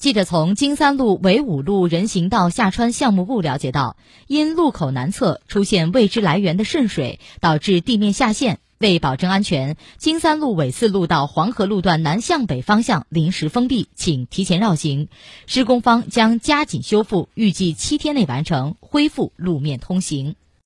记者从经三路纬五路人行道下穿项目部了解到因路口南侧出现未知来源的渗水导致地面下陷为保证安全。经三路纬四路到黄河路段南向北方向临时封闭请提前绕行。施工方将加紧修复预计七天内完成恢复路面通行。